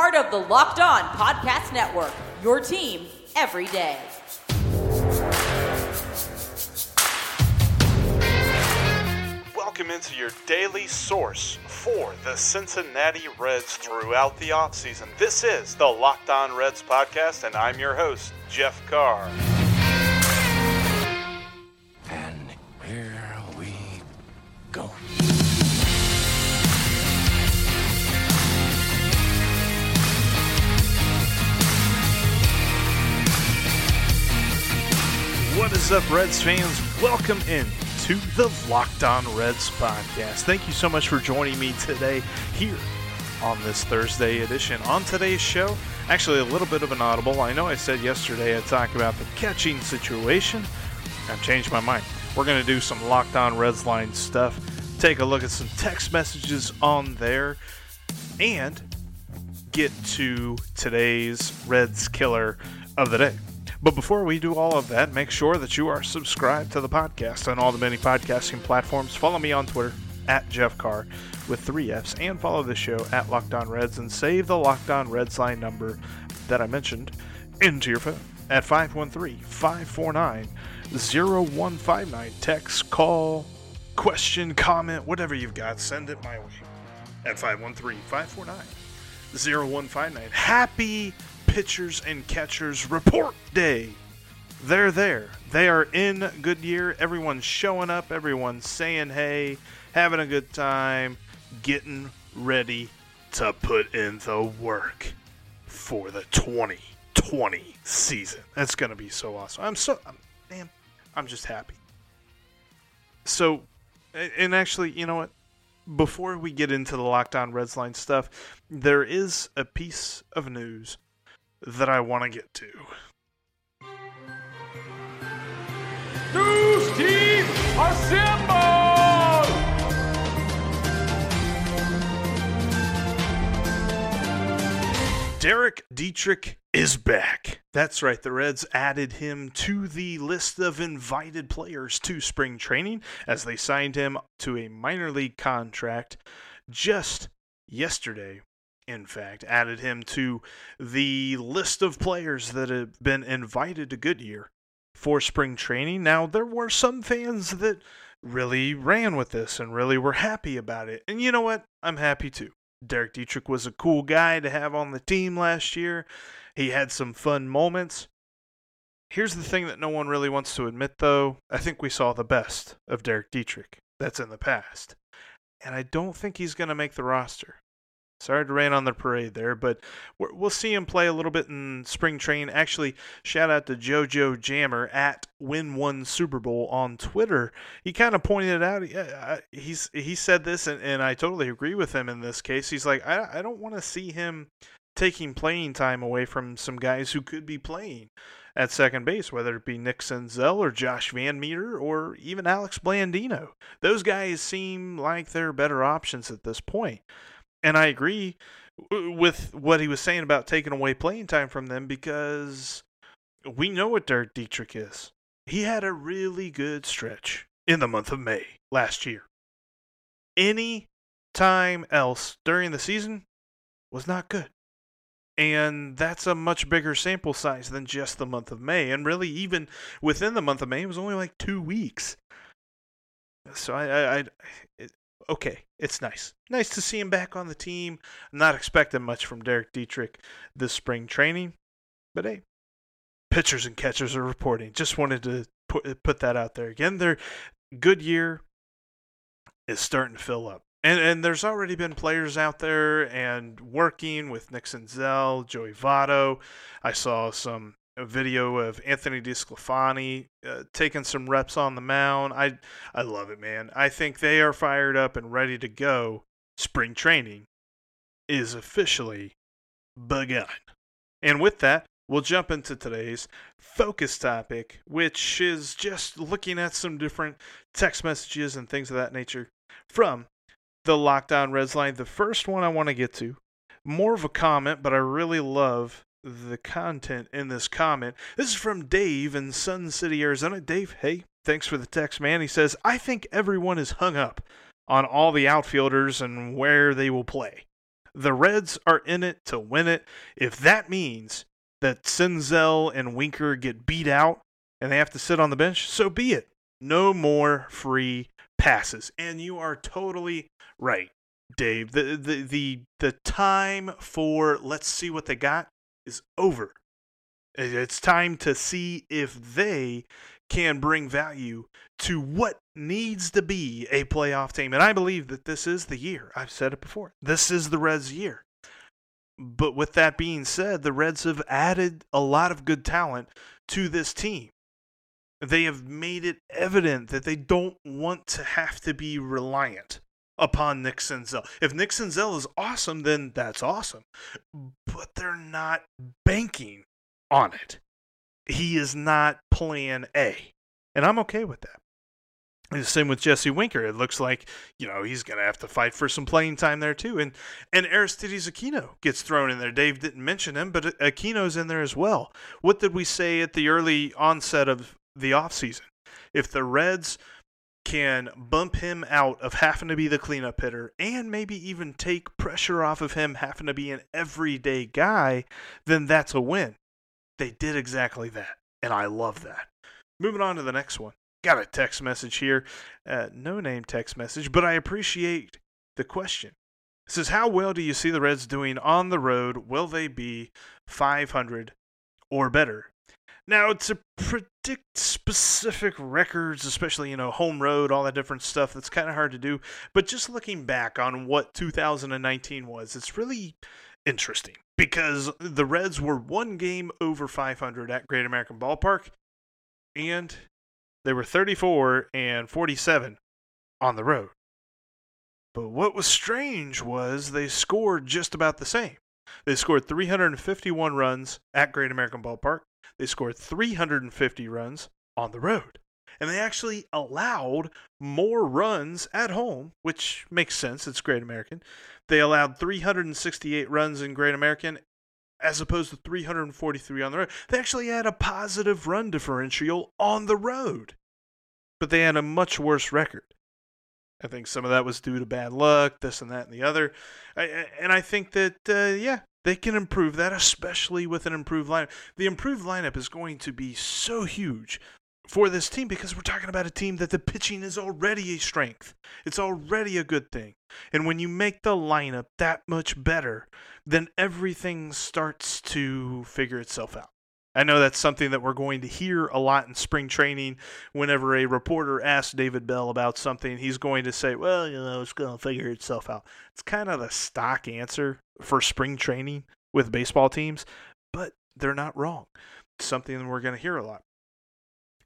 part of the Locked On Podcast Network, your team every day. Welcome into your daily source for the Cincinnati Reds throughout the offseason. This is the Locked On Reds podcast, and I'm your host, Jeff Carr. What is up, Reds fans? Welcome in to the Locked On Reds podcast. Thank you so much for joining me today here on this Thursday edition. On today's show, actually a little bit of an audible. I know I said yesterday I'd talk about the catching situation. I've changed my mind. We're going to do some Locked On Reds line stuff, take a look at some text messages on there, and get to today's Reds killer of the day. But before we do all of that, make sure that you are subscribed to the podcast on all the many podcasting platforms. Follow me on Twitter at Jeff Carr with three F's and follow the show at Locked On Reds and save the Locked On Reds line number that I mentioned into your phone at 513 549 0159. Text, call, question, comment, whatever you've got, send it my way at 513 549 0159. Happy pitchers and catchers report day. They're there. They are in Goodyear. Everyone's showing up. Everyone's saying hey, having a good time, getting ready to put in the work for the 2020 season. That's going to be so awesome. I'm so, I'm, man, I'm just happy. So, and actually, you know what? Before we get into the Locked On Reds line stuff, there is a piece of news that I want to get to. News team assemble! Derek Dietrich is back. That's right, the Reds added him to the list of invited players to spring training as they signed him to a minor league contract just yesterday. In fact, added him to the list of players that have been invited to Goodyear for spring training. Now, there were some fans that really ran with this and really were happy about it. And you know what? I'm happy too. Derek Dietrich was a cool guy to have on the team last year. He had some fun moments. Here's the thing that no one really wants to admit, though. I think we saw the best of Derek Dietrich. That's in the past. And I don't think he's going to make the roster. Sorry to rain on the parade there, but we'll see him play a little bit in spring train. Actually, shout out to JoJo Jammer at Win One Super Bowl on Twitter. He kind of pointed it out. He's he said this, and, and I totally agree with him in this case. He's like, I, I don't want to see him taking playing time away from some guys who could be playing at second base, whether it be Nick Senzel or Josh VanMeter or even Alex Blandino. Those guys seem like they're better options at this point. And I agree with what he was saying about taking away playing time from them because we know what Derek Dietrich is. He had a really good stretch in the month of May last year. Any time else during the season was not good. And that's a much bigger sample size than just the month of May. And really, even within the month of May, it was only like two weeks. So I, I, I it, okay, it's nice. Nice to see him back on the team. I'm not expecting much from Derek Dietrich this spring training, but hey, pitchers and catchers are reporting. Just wanted to put put that out there again. Their Goodyear is starting to fill up. And and there's already been players out there and working with Nick Senzel, Joey Votto. I saw some video of Anthony DeSclafani uh, taking some reps on the mound. I I love it, man. I think they are fired up and ready to go. Spring training is officially begun. And with that, we'll jump into today's focus topic, which is just looking at some different text messages and things of that nature from the Locked On Reds line. The first one I want to get to, more of a comment, but I really love the content in this comment. This is from Dave in Sun City, Arizona. Dave, hey, thanks for the text, man. He says, I think everyone is hung up on all the outfielders and where they will play. The Reds are in it to win it. If that means that Senzel and Winker get beat out and they have to sit on the bench, so be it. No more free passes. And you are totally right, Dave. The the the the time for let's see what they got is over. It's time to see if they can bring value to what needs to be a playoff team. And I believe that this is the year. I've said it before. This is the Reds' year. But with that being said, the Reds have added a lot of good talent to this team. They have made it evident that they don't want to have to be reliant upon Nick Senzel. If Nick Senzel is awesome, then that's awesome. But they're not banking on it. He is not plan A. And I'm okay with that. And the same with Jesse Winker. It looks like, you know, he's going to have to fight for some playing time there too. And and Aristides Aquino gets thrown in there. Dave didn't mention him, but Aquino's in there as well. What did we say at the early onset of the offseason? If the Reds can bump him out of having to be the cleanup hitter and maybe even take pressure off of him having to be an everyday guy, then that's a win. They did exactly that. And I love that. Moving on to the next one. Got a text message here. Uh, no name text message, but I appreciate the question. It says, How well do you see the Reds doing on the road? Will they be 500 or better? Now, to predict specific records, especially, you know, home road, all that different stuff, that's kind of hard to do. But just looking back on what 2019 was, it's really interesting because the Reds were one game over 500 at Great American Ballpark, and they were 34 and 47 on the road. But what was strange was they scored just about the same. They scored 351 runs at Great American Ballpark they scored 350 runs on the road. And they actually allowed more runs at home, which makes sense. It's Great American. They allowed 368 runs in Great American as opposed to 343 on the road. They actually had a positive run differential on the road, but they had a much worse record. I think some of that was due to bad luck, this and that and the other. and I think that, uh, yeah, they can improve that, especially with an improved lineup. The improved lineup is going to be so huge for this team because we're talking about a team that the pitching is already a strength. It's already a good thing. And when you make the lineup that much better, then everything starts to figure itself out. I know that's something that we're going to hear a lot in spring training. Whenever a reporter asks David Bell about something, he's going to say, Well, you know, it's going to figure itself out. It's kind of the stock answer for spring training with baseball teams, but they're not wrong. It's something we're going to hear a lot.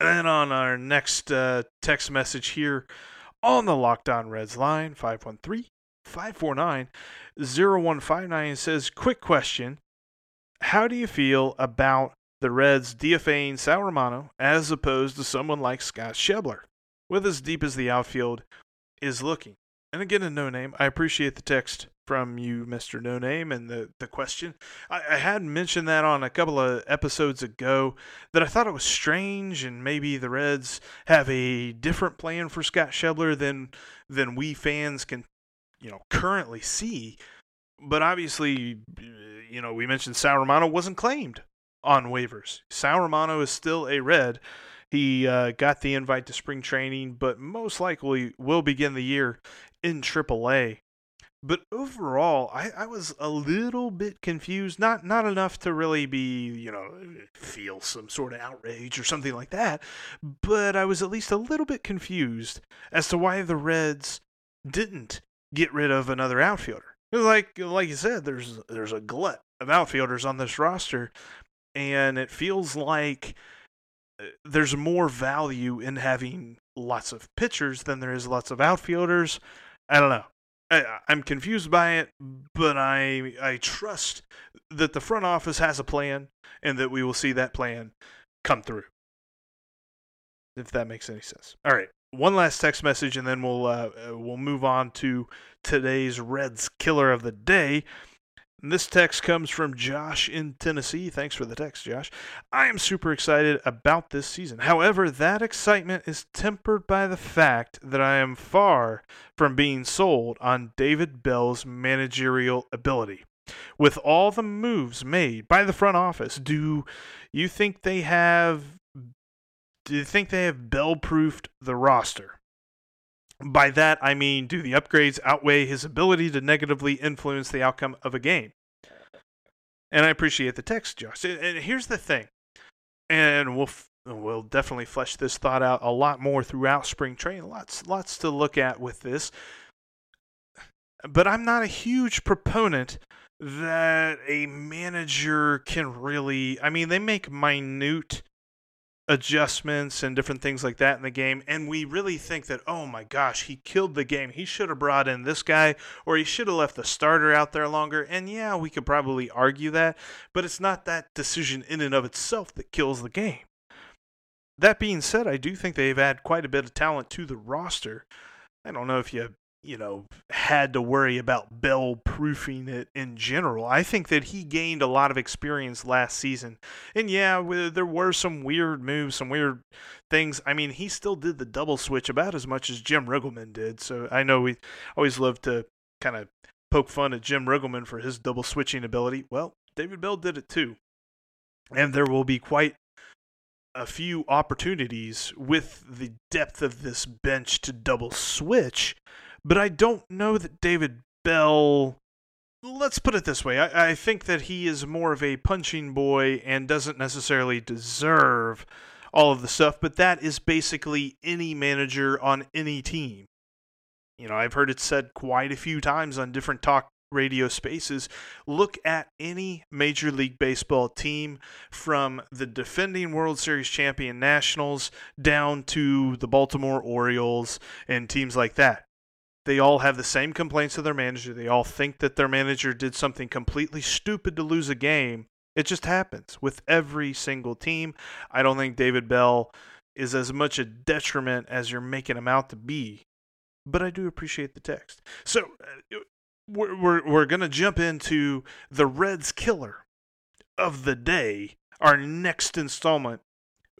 And on our next uh, text message here on the Locked On Reds line, 513 549 0159 says, Quick question. How do you feel about the Reds DFAing Sal Romano as opposed to someone like Scott Schebler, with as deep as the outfield is looking. And again, a no name. I appreciate the text from you, Mr. No Name, and the, the question. I, I had mentioned that on a couple of episodes ago that I thought it was strange, and maybe the Reds have a different plan for Scott Schebler than than we fans can, you know, currently see. But obviously, you know, we mentioned Sal Romano wasn't claimed on waivers. Sal Romano is still a red. He uh, got the invite to spring training, but most likely will begin the year in AAA. But overall, I, I was a little bit confused. Not not enough to really be, you know, feel some sort of outrage or something like that. But I was at least a little bit confused as to why the Reds didn't get rid of another outfielder. Like like you said, there's there's a glut of outfielders on this roster, and it feels like uh, there's more value in having lots of pitchers than there is lots of outfielders. I don't know. I, I'm confused by it, but I I trust that the front office has a plan and that we will see that plan come through. If that makes any sense. All right, one last text message, and then we'll uh, uh we'll move on to today's Reds killer of the day. This text comes from Josh in Tennessee. Thanks for the text, Josh. I am super excited about this season. However, that excitement is tempered by the fact that I am far from being sold on David Bell's managerial ability. With all the moves made by the front office, do you think they have do you think they have bell-proofed the roster? By that, I mean, do the upgrades outweigh his ability to negatively influence the outcome of a game? And I appreciate the text, Josh. And here's the thing, and we'll we'll definitely flesh this thought out a lot more throughout spring training. Lots lots to look at with this. But I'm not a huge proponent that a manager can really. I mean, they make minute adjustments and different things like that in the game and we really think that oh my gosh he killed the game. He should have brought in this guy or he should have left the starter out there longer. And yeah we could probably argue that but it's not that decision in and of itself that kills the game. That being said i do think they've added quite a bit of talent to the roster. I don't know if you you know, had to worry about Bell proofing it in general. I think that he gained a lot of experience last season. And yeah, there were some weird moves, some weird things. I mean, he still did the double switch about as much as Jim Riggleman did. So I know we always love to kind of poke fun at Jim Riggleman for his double switching ability. Well, David Bell did it too. And there will be quite a few opportunities with the depth of this bench to double switch but I don't know that David Bell. Let's put it this way. I, I think that he is more of a punching boy and doesn't necessarily deserve all of the stuff, but that is basically any manager on any team. You know, I've heard it said quite a few times on different talk radio spaces. Look at any Major League Baseball team from the defending World Series champion Nationals down to the Baltimore Orioles and teams like that. They all have the same complaints to their manager. They all think that their manager did something completely stupid to lose a game. It just happens with every single team. I don't think David Bell is as much a detriment as you're making him out to be. But I do appreciate the text. So uh, we're, we're, we're going to jump into the Reds killer of the day, our next installment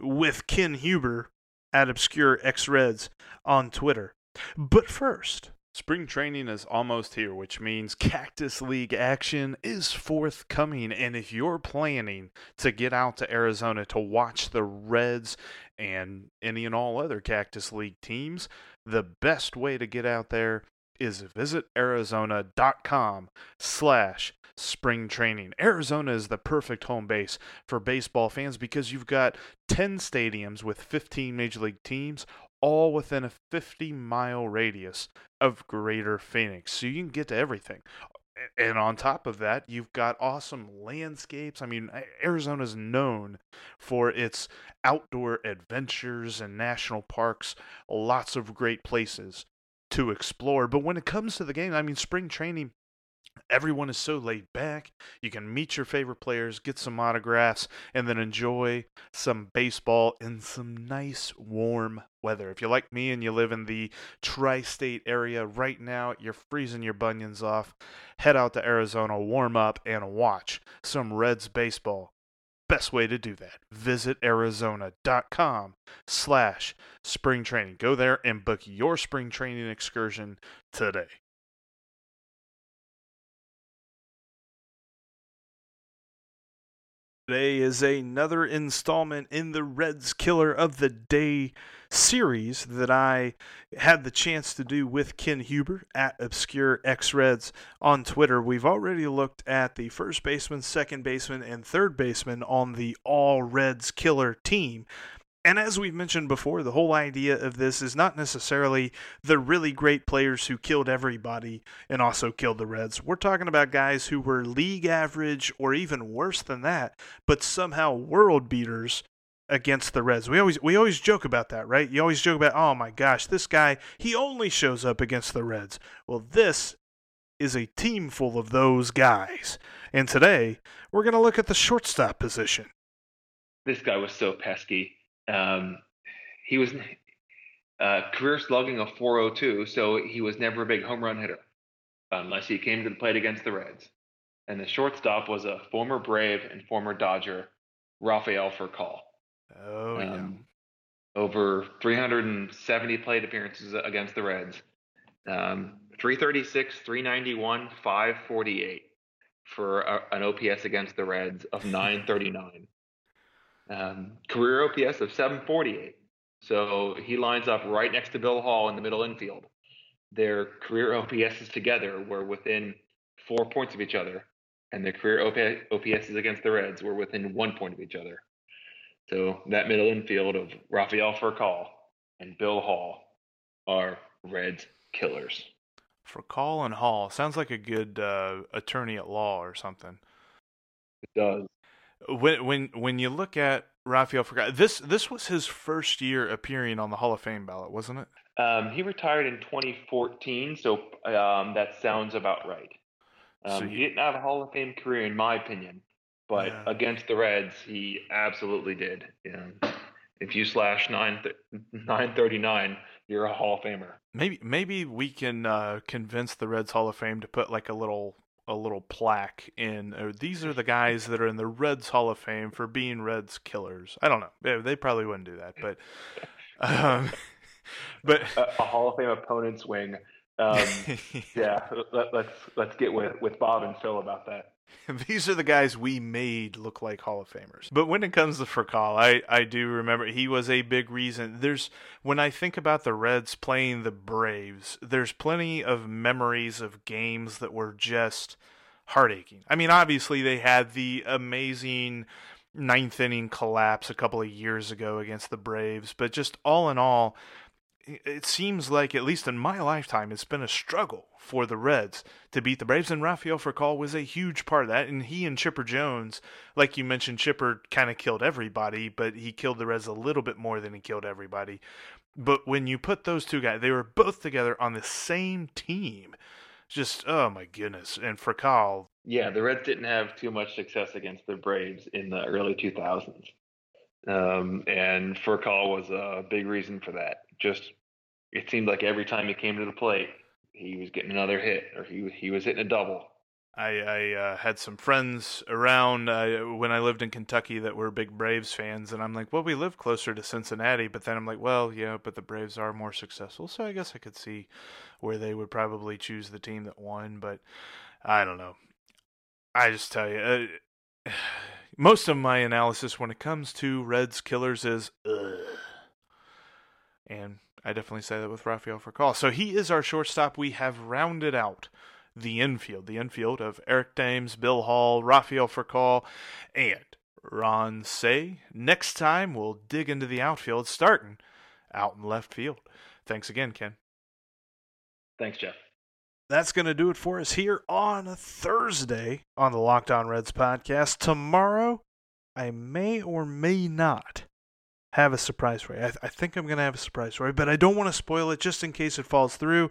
with Ken Huber at Obscure X Reds on Twitter. But first, Spring training is almost here, which means Cactus League action is forthcoming. And if you're planning to get out to Arizona to watch the Reds and any and all other Cactus League teams, the best way to get out there is visit arizona.com slash spring training. Arizona is the perfect home base for baseball fans because you've got 10 stadiums with 15 major league teams, all within a 50 mile radius of Greater Phoenix. So you can get to everything. And on top of that, you've got awesome landscapes. I mean, Arizona is known for its outdoor adventures and national parks, lots of great places to explore. But when it comes to the game, I mean, spring training Everyone is so laid back. You can meet your favorite players, get some autographs, and then enjoy some baseball in some nice warm weather. If you're like me and you live in the tri state area right now, you're freezing your bunions off. Head out to Arizona, warm up, and watch some Reds baseball. Best way to do that, visit arizona.com slash spring training. Go there and book your spring training excursion today. Today is another installment in the Reds Killer of the Day series that I had the chance to do with Ken Huber at Obscure X Reds on Twitter. We've already looked at the first baseman, second baseman, and third baseman on the All Reds Killer team. And as we've mentioned before, the whole idea of this is not necessarily the really great players who killed everybody and also killed the Reds. We're talking about guys who were league average or even worse than that, but somehow world beaters against the Reds. We always we always joke about that, right? You always joke about, "Oh my gosh, this guy, he only shows up against the Reds." Well, this is a team full of those guys. And today, we're going to look at the shortstop position. This guy was so pesky um, he was uh, career slugging of 402, so he was never a big home run hitter unless he came to the plate against the Reds. And the shortstop was a former Brave and former Dodger, Rafael Furcal. Oh, yeah. Um, over 370 plate appearances against the Reds. Um, 336, 391, 548 for a, an OPS against the Reds of 939 um, career OPS of 748. So he lines up right next to Bill Hall in the middle infield. Their career OPSs together were within four points of each other, and their career OPSs against the Reds were within one point of each other. So that middle infield of Rafael Furcal and Bill Hall are Reds killers. Furcal and Hall sounds like a good uh, attorney at law or something. It does when when when you look at Rafael Furcal, this this was his first year appearing on the Hall of Fame ballot, wasn't it? Um, he retired in 2014, so um, that sounds about right. Um, so he didn't have a Hall of Fame career, in my opinion, but yeah. against the Reds, he absolutely did. Know, if you slash nine nine thirty nine, you're a Hall of Famer. Maybe maybe we can uh, convince the Reds Hall of Fame to put like a little a little plaque in. Uh, these are the guys that are in the Reds Hall of Fame for being Reds killers. I don't know. They, probably wouldn't do that, but um, but a, a, Hall of Fame opponent's wing. Um, yeah, let, let's let's get with with Bob and Phil about that. These are the guys we made look like Hall of Famers. But when it comes to Furcal, I, I do remember he was a big reason. There's when I think about the Reds playing the Braves, there's plenty of memories of games that were just heartaching. I mean, obviously they had the amazing ninth inning collapse a couple of years ago against the Braves, but just all in all, it seems like, at least in my lifetime, it's been a struggle for the Reds to beat the Braves, and Rafael Furcal was a huge part of that. And he and Chipper Jones, like you mentioned, Chipper kind of killed everybody, but he killed the Reds a little bit more than he killed everybody. But when you put those two guys, they were both together on the same team. Just oh my goodness! And Furcal, yeah, the Reds didn't have too much success against the Braves in the early 2000s. Um, and Furcal was a big reason for that. Just it seemed like every time he came to the plate, he was getting another hit or he he was hitting a double. I, I uh, had some friends around uh, when I lived in Kentucky that were big Braves fans, and I'm like, well, we live closer to Cincinnati, but then I'm like, well, yeah, but the Braves are more successful, so I guess I could see where they would probably choose the team that won, but I don't know. I just tell you, uh, most of my analysis when it comes to Reds killers is, Ugh. and I definitely say that with Rafael Furcal. So he is our shortstop. We have rounded out the infield, the infield of Eric Thames, Bill Hall, Rafael Furcal, and Ron Cey. Next time, we'll dig into the outfield, starting out in left field. Thanks again, Ken. Thanks, Jeff. That's going to do it for us here on Thursday on the Locked On Reds podcast. Tomorrow, I may or may not have a surprise for you. I, th- I think I'm going to have a surprise for you, but I don't want to spoil it just in case it falls through.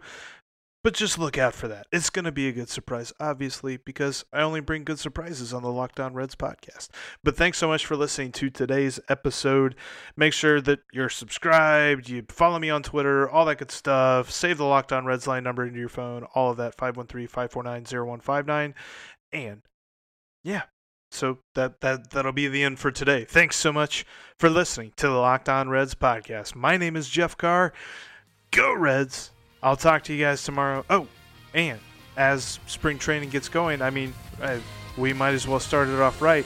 But just look out for that. It's going to be a good surprise, obviously, because I only bring good surprises on the Locked On Reds podcast. But thanks so much for listening to today's episode. Make sure that you're subscribed, you follow me on Twitter, all that good stuff. Save the Locked On Reds line number into your phone, all of that 513 549 0159. And yeah, so that that that'll be the end for today. Thanks so much for listening to the Locked On Reds podcast. My name is Jeff Carr. Go Reds. I'll talk to you guys tomorrow. Oh, and as spring training gets going, I mean, uh, we might as well start it off right.